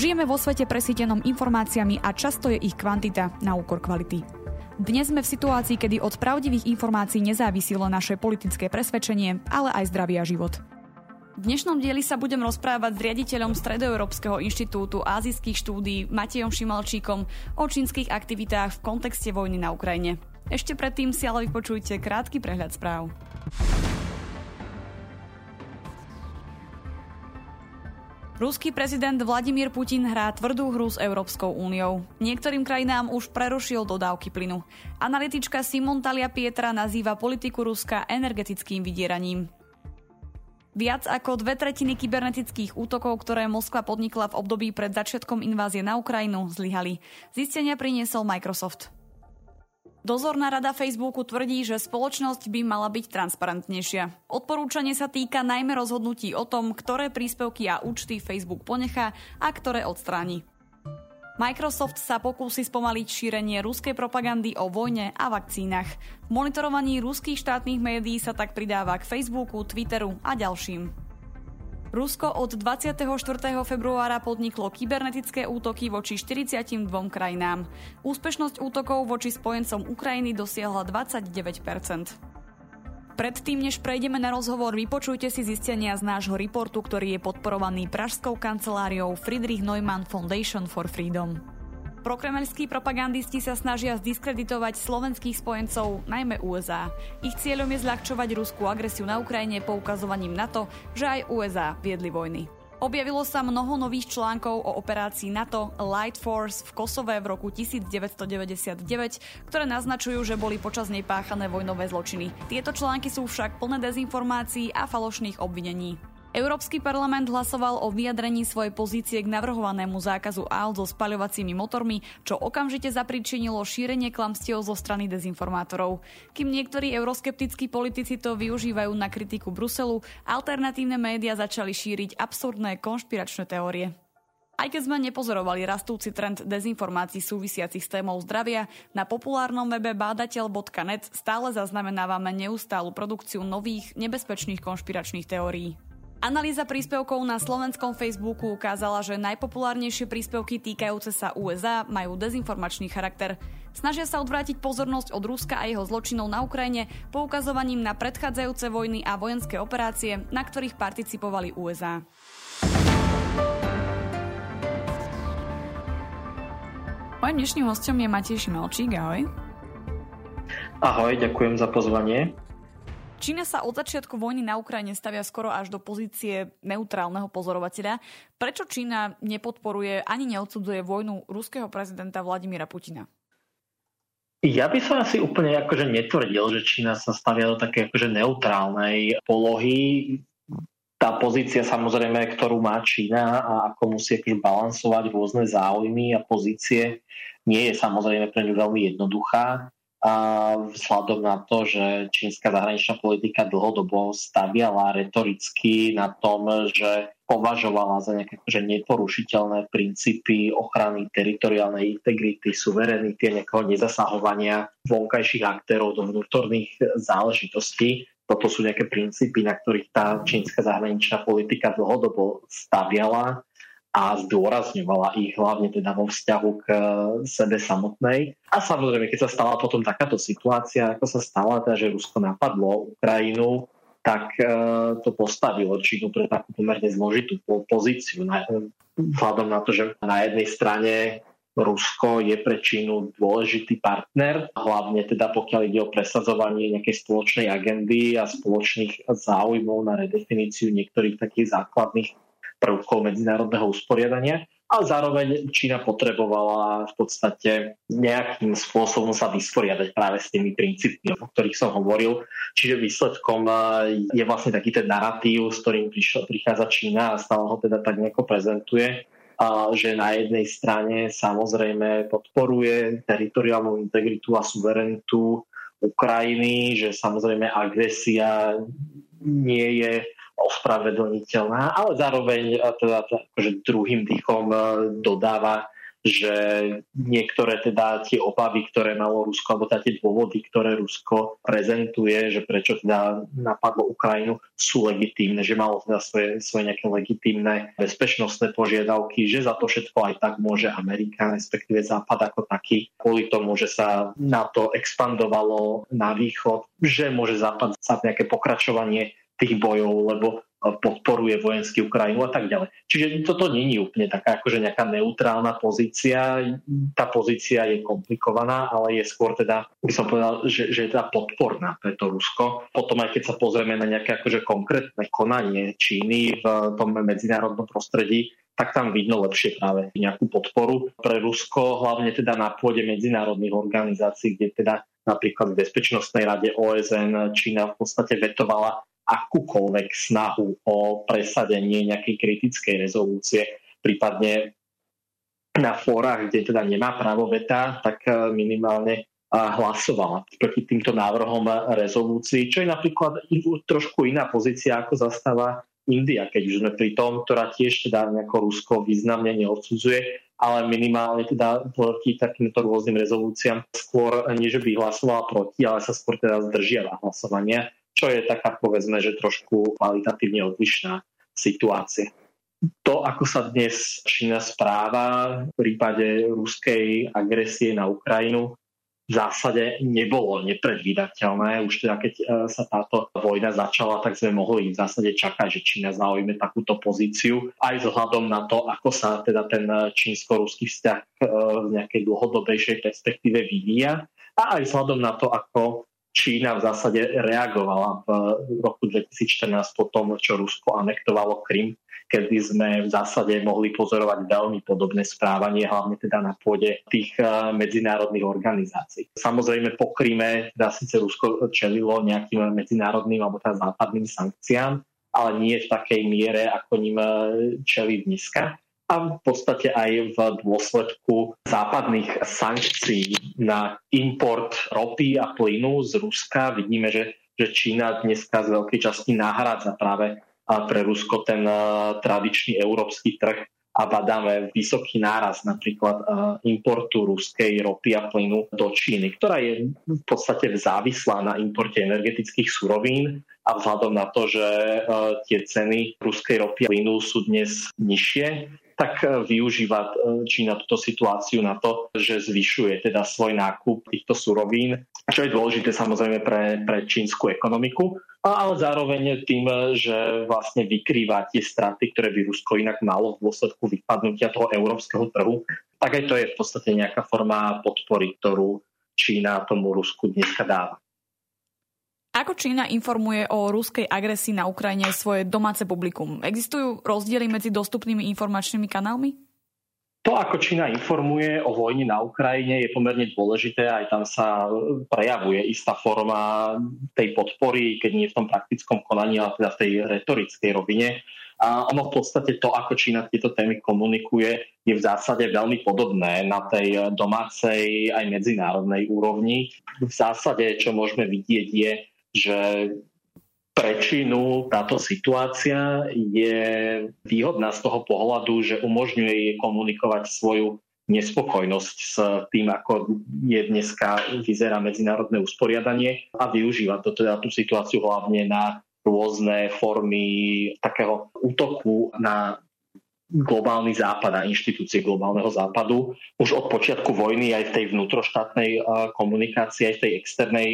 Žijeme vo svete presítenom informáciami a často je ich kvantita na úkor kvality. Dnes sme v situácii, kedy od pravdivých informácií nezávisilo naše politické presvedčenie, ale aj zdravý a život. V dnešnom dieli sa budem rozprávať s riaditeľom Stredoeurópskeho inštitútu azijských štúdí Matejom Šimalčíkom o čínskych aktivitách v kontexte vojny na Ukrajine. Ešte predtým si ale vypočujte krátky prehľad správ. Ruský prezident Vladimír Putin hrá tvrdú hru s Európskou úniou. Niektorým krajinám už prerušil dodávky plynu. Analytička Simon Talia Pietra nazýva politiku Ruska energetickým vydieraním. Viac ako dve tretiny kybernetických útokov, ktoré Moskva podnikla v období pred začiatkom invázie na Ukrajinu, zlyhali. Zistenia priniesol Microsoft. Dozorná rada Facebooku tvrdí, že spoločnosť by mala byť transparentnejšia. Odporúčanie sa týka najmä rozhodnutí o tom, ktoré príspevky a účty Facebook ponechá a ktoré odstráni. Microsoft sa pokúsi spomaliť šírenie ruskej propagandy o vojne a vakcínach. V monitorovaní ruských štátnych médií sa tak pridáva k Facebooku, Twitteru a ďalším. Rusko od 24. februára podniklo kybernetické útoky voči 42 krajinám. Úspešnosť útokov voči spojencom Ukrajiny dosiahla 29% Predtým, než prejdeme na rozhovor, vypočujte si zistenia z nášho reportu, ktorý je podporovaný Pražskou kanceláriou Friedrich Neumann Foundation for Freedom. Prokremelskí propagandisti sa snažia zdiskreditovať slovenských spojencov, najmä USA. Ich cieľom je zľahčovať ruskú agresiu na Ukrajine poukazovaním na to, že aj USA viedli vojny. Objavilo sa mnoho nových článkov o operácii NATO Light Force v Kosove v roku 1999, ktoré naznačujú, že boli počas nej páchané vojnové zločiny. Tieto články sú však plné dezinformácií a falošných obvinení. Európsky parlament hlasoval o vyjadrení svojej pozície k navrhovanému zákazu aut so spaľovacími motormi, čo okamžite zapričinilo šírenie klamstiev zo strany dezinformátorov. Kým niektorí euroskeptickí politici to využívajú na kritiku Bruselu, alternatívne médiá začali šíriť absurdné konšpiračné teórie. Aj keď sme nepozorovali rastúci trend dezinformácií súvisiacich s témou zdravia, na populárnom webe bádateľ.net stále zaznamenávame neustálu produkciu nových, nebezpečných konšpiračných teórií. Analýza príspevkov na slovenskom Facebooku ukázala, že najpopulárnejšie príspevky týkajúce sa USA majú dezinformačný charakter. Snažia sa odvrátiť pozornosť od Ruska a jeho zločinov na Ukrajine poukazovaním na predchádzajúce vojny a vojenské operácie, na ktorých participovali USA. Mojím dnešným hostom je Matej Šimelčík, ahoj. Ahoj, ďakujem za pozvanie. Čína sa od začiatku vojny na Ukrajine stavia skoro až do pozície neutrálneho pozorovateľa. Prečo Čína nepodporuje ani neodsudzuje vojnu ruského prezidenta Vladimíra Putina? Ja by som asi úplne akože netvrdil, že Čína sa stavia do také akože neutrálnej polohy. Tá pozícia samozrejme, ktorú má Čína a ako musí akože balansovať rôzne záujmy a pozície, nie je samozrejme pre ňu veľmi jednoduchá a vzhľadom na to, že čínska zahraničná politika dlhodobo staviala retoricky na tom, že považovala za nejaké že neporušiteľné princípy ochrany teritoriálnej integrity, suverenity a nejakého nezasahovania vonkajších aktérov do vnútorných záležitostí. Toto sú nejaké princípy, na ktorých tá čínska zahraničná politika dlhodobo staviala a zdôrazňovala ich hlavne teda vo vzťahu k e, sebe samotnej. A samozrejme, keď sa stala potom takáto situácia, ako sa stala, teda, že Rusko napadlo Ukrajinu, tak e, to postavilo Čínu pre takú pomerne zložitú pozíciu. Na, vzhľadom na to, že na jednej strane Rusko je pre Čínu dôležitý partner, hlavne teda pokiaľ ide o presadzovanie nejakej spoločnej agendy a spoločných záujmov na redefiníciu niektorých takých základných prvkov medzinárodného usporiadania, ale zároveň Čína potrebovala v podstate nejakým spôsobom sa vysporiadať práve s tými princípmi, o ktorých som hovoril. Čiže výsledkom eh, je vlastne taký ten narratív, s ktorým prichádza Čína a stále ho teda tak nejako prezentuje že na jednej strane samozrejme podporuje teritoriálnu integritu a suverenitu Ukrajiny, že samozrejme agresia nie je ospravedlniteľná, ale zároveň teda, akože druhým dýchom e, dodáva že niektoré teda tie obavy, ktoré malo Rusko, alebo teda tie dôvody, ktoré Rusko prezentuje, že prečo teda napadlo Ukrajinu, sú legitímne, že malo teda svoje, svoje nejaké legitímne bezpečnostné požiadavky, že za to všetko aj tak môže Amerika, respektíve Západ ako taký, kvôli tomu, že sa na to expandovalo na východ, že môže Západ sa nejaké pokračovanie tých bojov, lebo podporuje vojenský Ukrajinu a tak ďalej. Čiže toto není úplne taká akože nejaká neutrálna pozícia. Tá pozícia je komplikovaná, ale je skôr teda, by som povedal, že, že je teda podporná pre to Rusko. Potom aj keď sa pozrieme na nejaké akože konkrétne konanie Číny v tom medzinárodnom prostredí, tak tam vidno lepšie práve nejakú podporu pre Rusko, hlavne teda na pôde medzinárodných organizácií, kde teda napríklad v Bezpečnostnej rade OSN Čína v podstate vetovala akúkoľvek snahu o presadenie nejakej kritickej rezolúcie, prípadne na fórach, kde teda nemá právo veta, tak eh, minimálne eh, hlasovala proti týmto návrhom rezolúcií, čo je napríklad trošku iná pozícia, ako zastáva India, keď už sme pri tom, ktorá tiež teda nejako Rusko významne neodsudzuje, ale minimálne teda proti takýmto rôznym rezolúciám skôr nie, že by hlasovala proti, ale sa skôr teda zdržiava hlasovania čo je taká povedzme, že trošku kvalitatívne odlišná situácia. To, ako sa dnes Čína správa v prípade ruskej agresie na Ukrajinu, v zásade nebolo nepredvídateľné. Už teda keď e, sa táto vojna začala, tak sme mohli v zásade čakať, že Čína zaujme takúto pozíciu. Aj vzhľadom na to, ako sa teda ten čínsko-ruský vzťah e, v nejakej dlhodobejšej perspektíve vyvíja a aj vzhľadom na to, ako Čína v zásade reagovala v roku 2014 po tom, čo Rusko anektovalo Krym, kedy sme v zásade mohli pozorovať veľmi podobné správanie, hlavne teda na pôde tých eh, medzinárodných organizácií. Samozrejme po Kryme teda síce Rusko čelilo nejakým medzinárodným alebo teda západným sankciám, ale nie v takej miere, ako ním eh, čeli dneska a v podstate aj v dôsledku západných sankcií na import ropy a plynu z Ruska. Vidíme, že, že Čína dneska z veľkej časti nahrádza práve pre Rusko ten tradičný európsky trh a badáme vysoký náraz napríklad importu ruskej ropy a plynu do Číny, ktorá je v podstate závislá na importe energetických surovín. A vzhľadom na to, že tie ceny ruskej ropy a plynu sú dnes nižšie, tak e, využíva e, Čína túto situáciu na to, že zvyšuje teda svoj nákup týchto surovín, čo je dôležité samozrejme pre, pre čínsku ekonomiku, ale zároveň tým, že vlastne vykrýva tie straty, ktoré by Rusko inak malo v dôsledku vypadnutia toho európskeho trhu, tak aj to je v podstate nejaká forma podpory, ktorú Čína tomu Rusku dneska dáva. Ako Čína informuje o ruskej agresii na Ukrajine svoje domáce publikum? Existujú rozdiely medzi dostupnými informačnými kanálmi? To, ako Čína informuje o vojne na Ukrajine, je pomerne dôležité. Aj tam sa prejavuje istá forma tej podpory, keď nie v tom praktickom konaní, ale teda v tej retorickej rovine. A ono v podstate to, ako Čína tieto témy komunikuje, je v zásade veľmi podobné na tej domácej aj medzinárodnej úrovni. V zásade, čo môžeme vidieť, je, že pre Čínu táto situácia je výhodná z toho pohľadu, že umožňuje jej komunikovať svoju nespokojnosť s tým, ako je dneska vyzerá medzinárodné usporiadanie a využíva to teda tú situáciu hlavne na rôzne formy takého útoku na globálny západ a inštitúcie globálneho západu. Už od počiatku vojny aj v tej vnútroštátnej komunikácii, aj v tej externej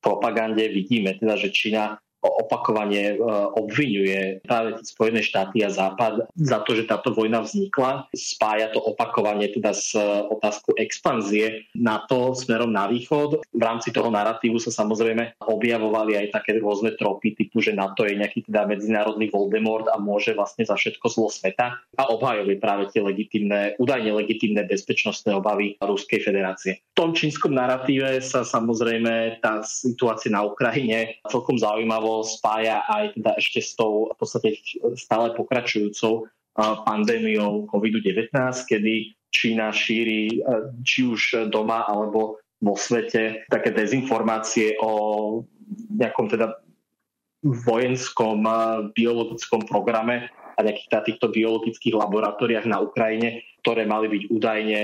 propagande vidíme teda, že Čína opakovane e, obvinuje práve Spojené štáty a Západ za to, že táto vojna vznikla. Spája to opakovane teda s otázkou expanzie NATO smerom na východ. V rámci toho narratívu sa samozrejme objavovali aj také rôzne tropy typu, že NATO je nejaký teda medzinárodný Voldemort a môže vlastne za všetko zlo sveta a obhajovali práve tie legitimné, údajne legitimné bezpečnostné obavy Ruskej federácie. V tom čínskom narratíve sa samozrejme tá situácia na Ukrajine celkom zaujímavo spája aj teda ešte s tou v podstate stále pokračujúcou pandémiou COVID-19, kedy Čína šíri či už doma alebo vo svete také dezinformácie o nejakom teda vojenskom biologickom programe, a nejakých týchto biologických laboratóriách na Ukrajine, ktoré mali byť údajne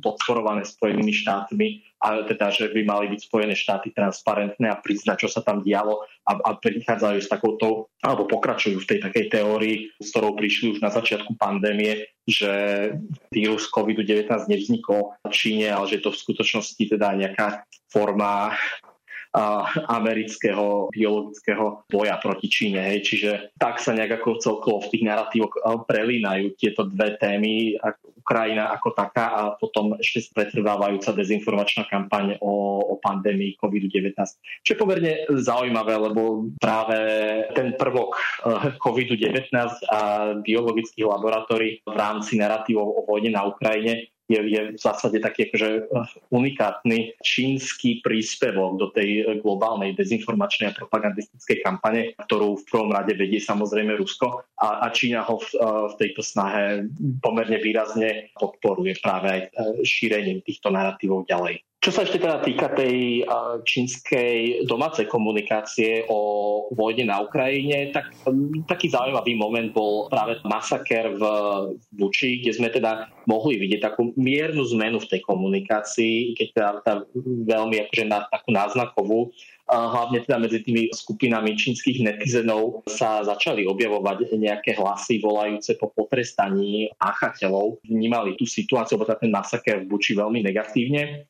podporované Spojenými štátmi a teda, že by mali byť Spojené štáty transparentné a priznať, čo sa tam dialo a, a prichádzajú s takouto, alebo pokračujú v tej takej teórii, s ktorou prišli už na začiatku pandémie, že vírus COVID-19 nevznikol v Číne, ale že to v skutočnosti teda nejaká forma amerického biologického boja proti Číne. Hej. Čiže tak sa nejak ako celkovo v tých narratívoch prelínajú tieto dve témy, Ukrajina ako taká a potom ešte pretrvávajúca dezinformačná kampaň o, o pandémii COVID-19. Čo je pomerne zaujímavé, lebo práve ten prvok eh, COVID-19 a biologických laboratórií v rámci narratívov o vojne na Ukrajine je, je v zásade taký akože eh, unikátny čínsky príspevok do tej eh, globálnej dezinformačnej a propagandistickej kampane, ktorú v prvom rade vedie samozrejme Rusko a, a Čína ho v, eh, v tejto snahe pomerne výrazne podporuje práve aj šírením týchto narratívov ďalej. Čo sa ešte teda týka tej čínskej domácej komunikácie o vojne na Ukrajine, tak taký zaujímavý moment bol práve masaker v Buči, kde sme teda mohli vidieť takú miernu zmenu v tej komunikácii, keď teda tá veľmi akože na, takú náznakovú, hlavne teda medzi tými skupinami čínskych netizenov sa začali objavovať nejaké hlasy volajúce po potrestaní páchateľov. Vnímali tú situáciu, alebo ten masaker v Buči veľmi negatívne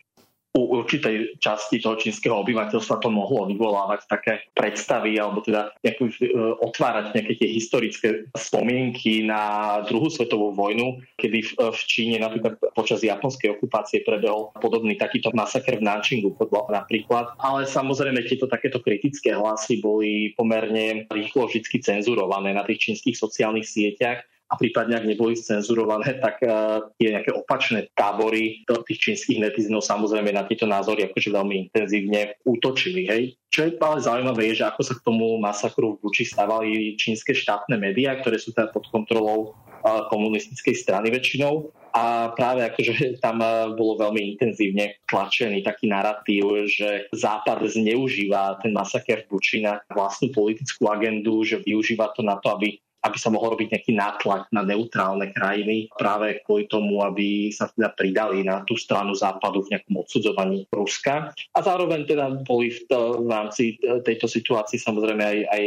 u určitej časti toho čínskeho obyvateľstva to mohlo vyvolávať také predstavy alebo teda nejakú, e, otvárať nejaké tie historické spomienky na druhú svetovú vojnu, kedy v, v Číne napríklad počas japonskej okupácie prebehol podobný takýto masaker v Nančingu napríklad. Ale samozrejme tieto takéto kritické hlasy boli pomerne rýchlo vždy cenzurované na tých čínskych sociálnych sieťach a prípadne ak neboli cenzurované, tak uh, tie nejaké opačné tábory tých čínskych netizenov samozrejme na tieto názory akože veľmi intenzívne útočili. Hej. Čo je ale zaujímavé je, že ako sa k tomu masakru v Buči stávali čínske štátne médiá, ktoré sú teda pod kontrolou uh, komunistickej strany väčšinou. A práve akože tam bolo veľmi intenzívne tlačený taký narratív, že Západ zneužíva ten masaker v Buči na vlastnú politickú agendu, že využíva to na to, aby aby sa mohol robiť nejaký nátlak na neutrálne krajiny práve kvôli tomu, aby sa teda pridali na tú stranu západu v nejakom odsudzovaní Ruska. A zároveň teda boli v, v rámci tejto situácii samozrejme aj, aj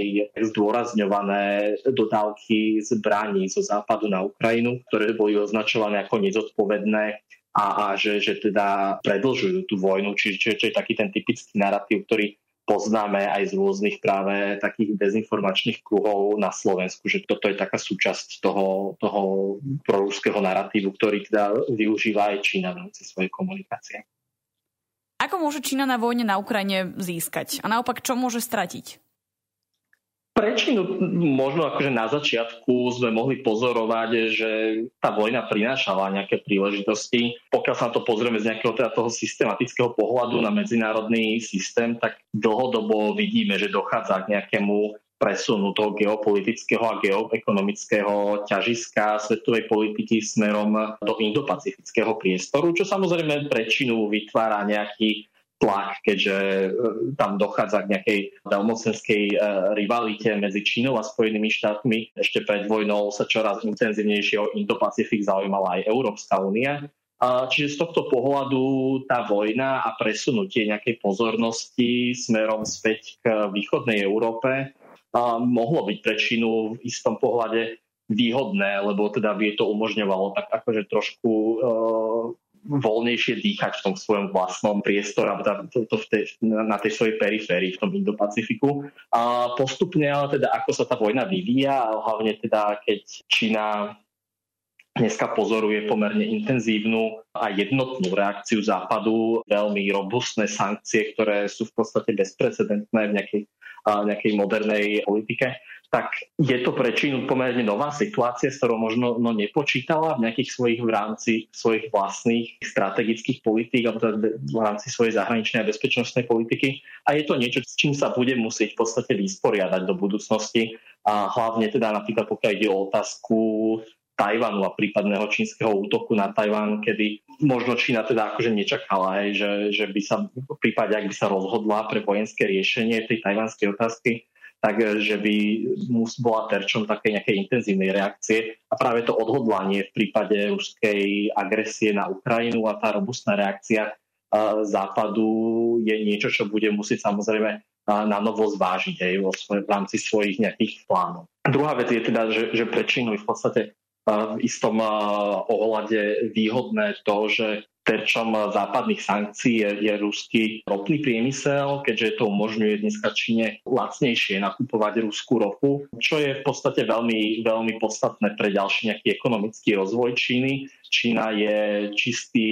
zdôrazňované dodávky zbraní zo západu na Ukrajinu, ktoré boli označované ako nezodpovedné a, a že, že teda predlžujú tú vojnu, čiže čo je taký ten typický narratív, ktorý poznáme aj z rôznych práve takých dezinformačných kruhov na Slovensku, že toto je taká súčasť toho, toho proruského narratívu, ktorý teda využíva aj Čína v rámci svojej komunikácie. Ako môže Čína na vojne na Ukrajine získať? A naopak, čo môže stratiť? Prečo možno akože na začiatku sme mohli pozorovať, že tá vojna prinášala nejaké príležitosti. Pokiaľ sa na to pozrieme z nejakého teda toho systematického pohľadu na medzinárodný systém, tak dlhodobo vidíme, že dochádza k nejakému presunu toho geopolitického a geoekonomického ťažiska svetovej politiky smerom do indopacifického priestoru, čo samozrejme pre vytvára nejaký tlak, keďže e, tam dochádza k nejakej veľmocenskej e, rivalite medzi Čínou a Spojenými štátmi. Ešte pred vojnou sa čoraz intenzívnejšie o Indo-Pacifik zaujímala aj Európska únia. Čiže z tohto pohľadu tá vojna a presunutie nejakej pozornosti smerom späť k východnej Európe mohlo byť pre Čínu v istom pohľade výhodné, lebo teda by to umožňovalo tak akože trošku e, voľnejšie dýchať v tom svojom vlastnom priestore, v tej, na tej svojej periférii v tom Indo-Pacifiku. A postupne ale teda ako sa tá vojna vyvíja, a hlavne teda keď Čína dneska pozoruje pomerne intenzívnu a jednotnú reakciu západu, veľmi robustné sankcie, ktoré sú v podstate bezprecedentné v nejakej, nejakej modernej politike tak je to pre Čínu pomerne nová situácia, s ktorou možno no, nepočítala v nejakých svojich v rámci svojich vlastných strategických politík alebo teda v rámci svojej zahraničnej a bezpečnostnej politiky. A je to niečo, s čím sa bude musieť v podstate vysporiadať do budúcnosti. A hlavne teda napríklad pokiaľ ide o otázku Tajvanu a prípadného čínskeho útoku na Tajvan, kedy možno Čína teda akože nečakala, aj, že, že by sa v prípade, ak by sa rozhodla pre vojenské riešenie tej tajvanskej otázky, tak že by bola terčom také nejakej intenzívnej reakcie a práve to odhodlanie v prípade ruskej agresie na Ukrajinu a tá robustná reakcia západu je niečo, čo bude musieť samozrejme na novo zvážiť aj v rámci svojich nejakých plánov. Druhá vec je teda, že, že pre Čínu v podstate v istom ohľade výhodné to, že terčom západných sankcií je, je ruský ropný priemysel, keďže to umožňuje dneska Číne lacnejšie nakupovať ruskú ropu, čo je v podstate veľmi, veľmi podstatné pre ďalší nejaký ekonomický rozvoj Číny. Čína je čistý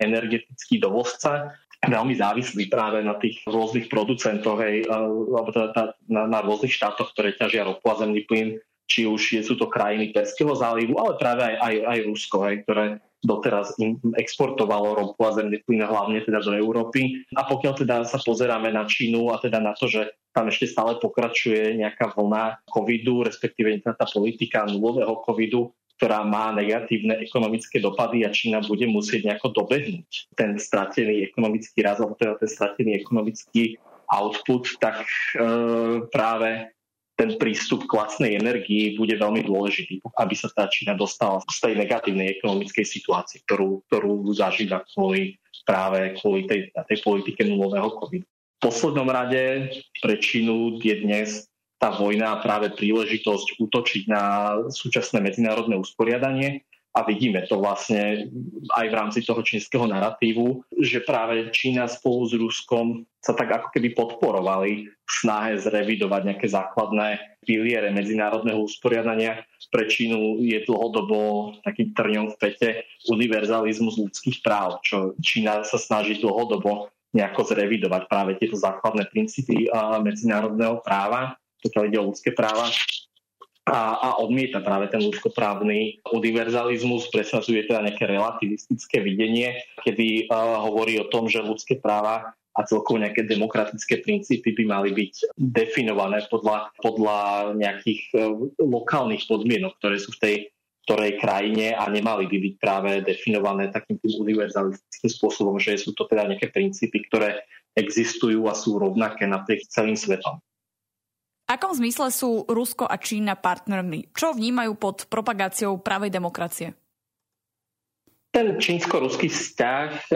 energetický dovozca, veľmi závislý práve na tých rôznych producentoch, hej, alebo teda na, na rôznych štátoch, ktoré ťažia ropu a zemný plyn, či už sú to krajiny Perského zálivu, ale práve aj, aj, aj Rusko, hej, ktoré doteraz exportovalo ropu a zemný plyn hlavne teda do Európy. A pokiaľ teda sa pozeráme na Čínu a teda na to, že tam ešte stále pokračuje nejaká vlna covidu, respektíve tá politika nulového covidu, ktorá má negatívne ekonomické dopady a Čína bude musieť nejako dobehnúť ten stratený ekonomický raz, teda ten stratený ekonomický output, tak e, práve ten prístup k lacnej energii bude veľmi dôležitý, aby sa tá Čína dostala z tej negatívnej ekonomickej situácie, ktorú, ktorú zažíva kvôli práve kvôli tej, tej politike nulového covidu. V poslednom rade pre Čínu je dnes tá vojna práve príležitosť útočiť na súčasné medzinárodné usporiadanie a vidíme to vlastne aj v rámci toho čínskeho narratívu, že práve Čína spolu s Ruskom sa tak ako keby podporovali v snahe zrevidovať nejaké základné piliere medzinárodného usporiadania. Pre Čínu je dlhodobo takým trňom v pete univerzalizmus ľudských práv, čo Čína sa snaží dlhodobo nejako zrevidovať práve tieto základné princípy medzinárodného práva, pokiaľ ide o ľudské práva a, a odmieta práve ten ľudskoprávny univerzalizmus, presazuje teda nejaké relativistické videnie, kedy uh, hovorí o tom, že ľudské práva a celkovo nejaké demokratické princípy by mali byť definované podľa, podľa nejakých uh, lokálnych podmienok, ktoré sú v tej ktorej krajine a nemali by byť práve definované takým tým univerzalistickým spôsobom, že sú to teda nejaké princípy, ktoré existujú a sú rovnaké na tých celým svetom akom zmysle sú Rusko a Čína partnermi? Čo vnímajú pod propagáciou pravej demokracie? Ten čínsko-ruský vzťah e,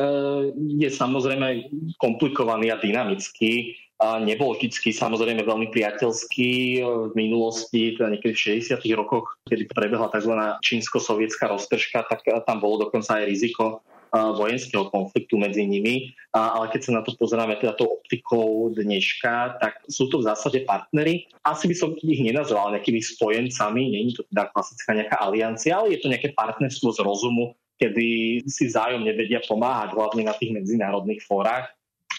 je samozrejme komplikovaný a dynamický. A nebol vždy samozrejme veľmi priateľský v minulosti, teda niekedy v 60. rokoch, kedy prebehla tzv. čínsko-sovietská roztržka, tak tam bolo dokonca aj riziko vojenského konfliktu medzi nimi. Ale keď sa na to pozeráme teda tou optikou dneška, tak sú to v zásade partnery. Asi by som ich nenazval nejakými spojencami, nie je to teda klasická nejaká aliancia, ale je to nejaké partnerstvo z rozumu, kedy si vzájomne vedia pomáhať, hlavne na tých medzinárodných fórach.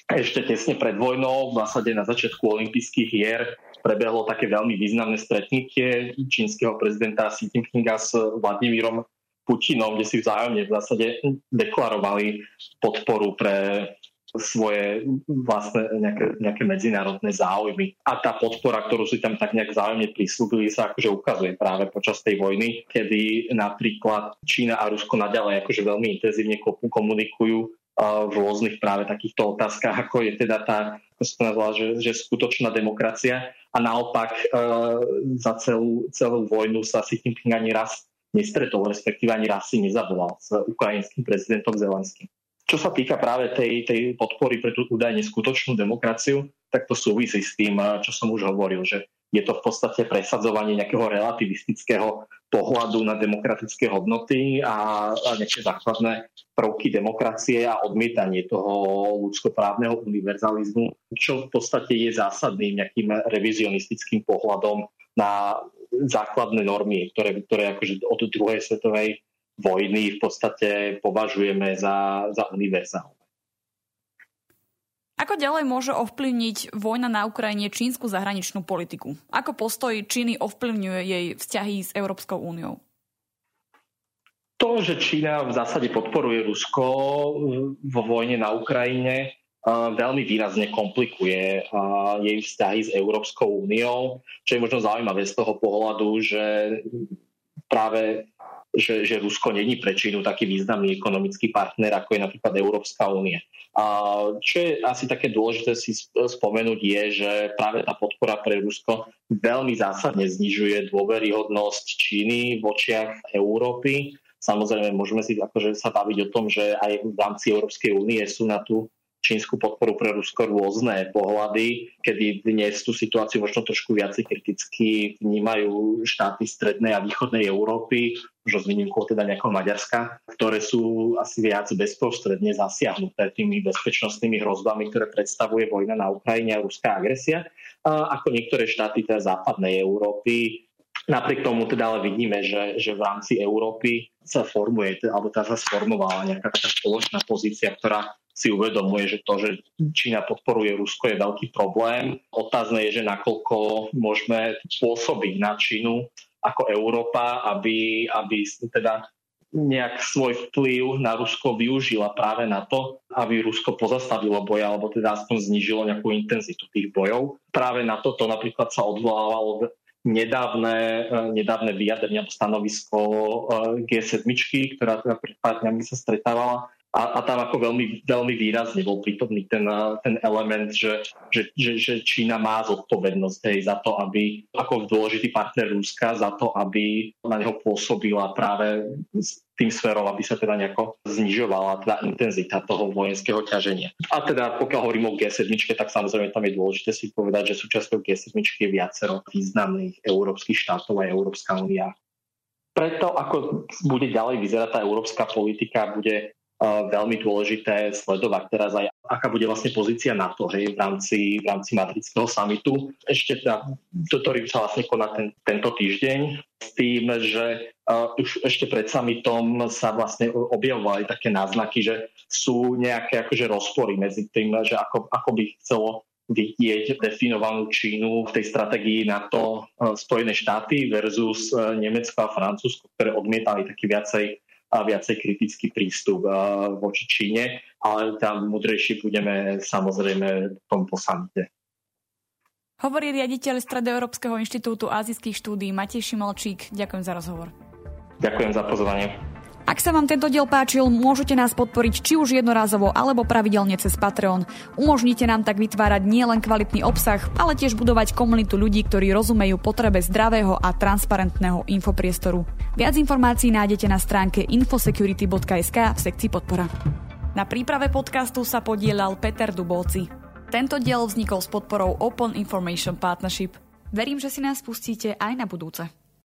Ešte tesne pred vojnou, v zásade na začiatku olympijských hier, prebehlo také veľmi významné stretnutie čínskeho prezidenta Xi Jinpinga s Vladimírom Putinom, kde si vzájomne v zásade deklarovali podporu pre svoje vlastné nejaké, nejaké medzinárodné záujmy. A tá podpora, ktorú si tam tak nejak vzájomne prislúbili, sa akože ukazuje práve počas tej vojny, kedy napríklad Čína a Rusko naďalej akože veľmi intenzívne komunikujú v rôznych práve takýchto otázkach, ako je teda tá, ako sa nazvala, že, že skutočná demokracia a naopak e, za celú, celú vojnu sa si tým ani raz nestretol, respektíve ani raz si nezavolal s ukrajinským prezidentom Zelenským. Čo sa týka práve tej, tej podpory pre tú údajne skutočnú demokraciu, tak to súvisí s tým, čo som už hovoril, že je to v podstate presadzovanie nejakého relativistického pohľadu na demokratické hodnoty a, a nejaké základné prvky demokracie a odmietanie toho ľudskoprávneho univerzalizmu, čo v podstate je zásadným nejakým revizionistickým pohľadom na základné normy, ktoré, ktoré akože od druhej svetovej vojny v podstate považujeme za, za univerzálne. Ako ďalej môže ovplyvniť vojna na Ukrajine čínsku zahraničnú politiku? Ako postoj Číny ovplyvňuje jej vzťahy s Európskou úniou? To, že Čína v zásade podporuje Rusko vo vojne na Ukrajine, veľmi výrazne komplikuje jej vzťahy s Európskou úniou, čo je možno zaujímavé z toho pohľadu, že práve že, že Rusko není pre Čínu taký významný ekonomický partner, ako je napríklad Európska únie. A čo je asi také dôležité si spomenúť je, že práve tá podpora pre Rusko veľmi zásadne znižuje dôveryhodnosť Číny v očiach Európy. Samozrejme, môžeme si akože sa baviť o tom, že aj v rámci Európskej únie sú na tú čínsku podporu pre Rusko rôzne pohľady, kedy dnes tú situáciu možno trošku viacej kriticky vnímajú štáty strednej a východnej Európy, možno s výnimkou teda nejakého Maďarska, ktoré sú asi viac bezprostredne zasiahnuté tými bezpečnostnými hrozbami, ktoré predstavuje vojna na Ukrajine a ruská agresia, ako niektoré štáty teda západnej Európy. Napriek tomu teda ale vidíme, že, že v rámci Európy sa formuje, alebo teda sa sformovala nejaká taká spoločná pozícia, ktorá si uvedomuje, že to, že Čína podporuje Rusko je veľký problém. Otázne je, že nakoľko môžeme pôsobiť na Čínu ako Európa, aby, aby teda nejak svoj vplyv na Rusko využila práve na to, aby Rusko pozastavilo boja, alebo teda aspoň znížilo nejakú intenzitu tých bojov. Práve na toto napríklad sa odvolávalo nedávne, nedávne vyjadrenie stanovisko eh, G7, ktorá teda pred pár dňami sa stretávala a, a tam ako veľmi, veľmi výrazne bol prítomný ten, ten element, že, že, že, že Čína má zodpovednosť hej, za to, aby ako dôležitý partner Ruska, za to, aby na neho pôsobila práve tým smerom, aby sa teda nejako znižovala teda intenzita toho vojenského ťaženia. A teda pokiaľ hovorím o G7, tak samozrejme tam je dôležité si povedať, že súčasťou G7 je viacero významných európskych štátov a Európska únia. Preto, ako bude ďalej vyzerať tá európska politika, bude veľmi dôležité sledovať teraz aj, aká bude vlastne pozícia NATO hej, v rámci, v rámci madridského samitu. Ešte teda, ktorý sa vlastne koná ten, tento týždeň s tým, že uh, už ešte pred samitom sa vlastne objavovali také náznaky, že sú nejaké akože rozpory medzi tým, že ako, ako by chcelo vidieť definovanú Čínu v tej stratégii NATO Spojené štáty versus Nemecko a Francúzsko, ktoré odmietali taký viacej a viacej kritický prístup voči Číne, ale tam mudrejší budeme samozrejme v tom posamite. Hovorí riaditeľ Stredoeurópskeho inštitútu azijských štúdí Matej Šimolčík. Ďakujem za rozhovor. Ďakujem za pozvanie. Ak sa vám tento diel páčil, môžete nás podporiť či už jednorázovo alebo pravidelne cez Patreon. Umožnite nám tak vytvárať nielen kvalitný obsah, ale tiež budovať komunitu ľudí, ktorí rozumejú potrebe zdravého a transparentného infopriestoru. Viac informácií nájdete na stránke infosecurity.sk v sekcii podpora. Na príprave podcastu sa podielal Peter Dubovci. Tento diel vznikol s podporou Open Information Partnership. Verím, že si nás pustíte aj na budúce.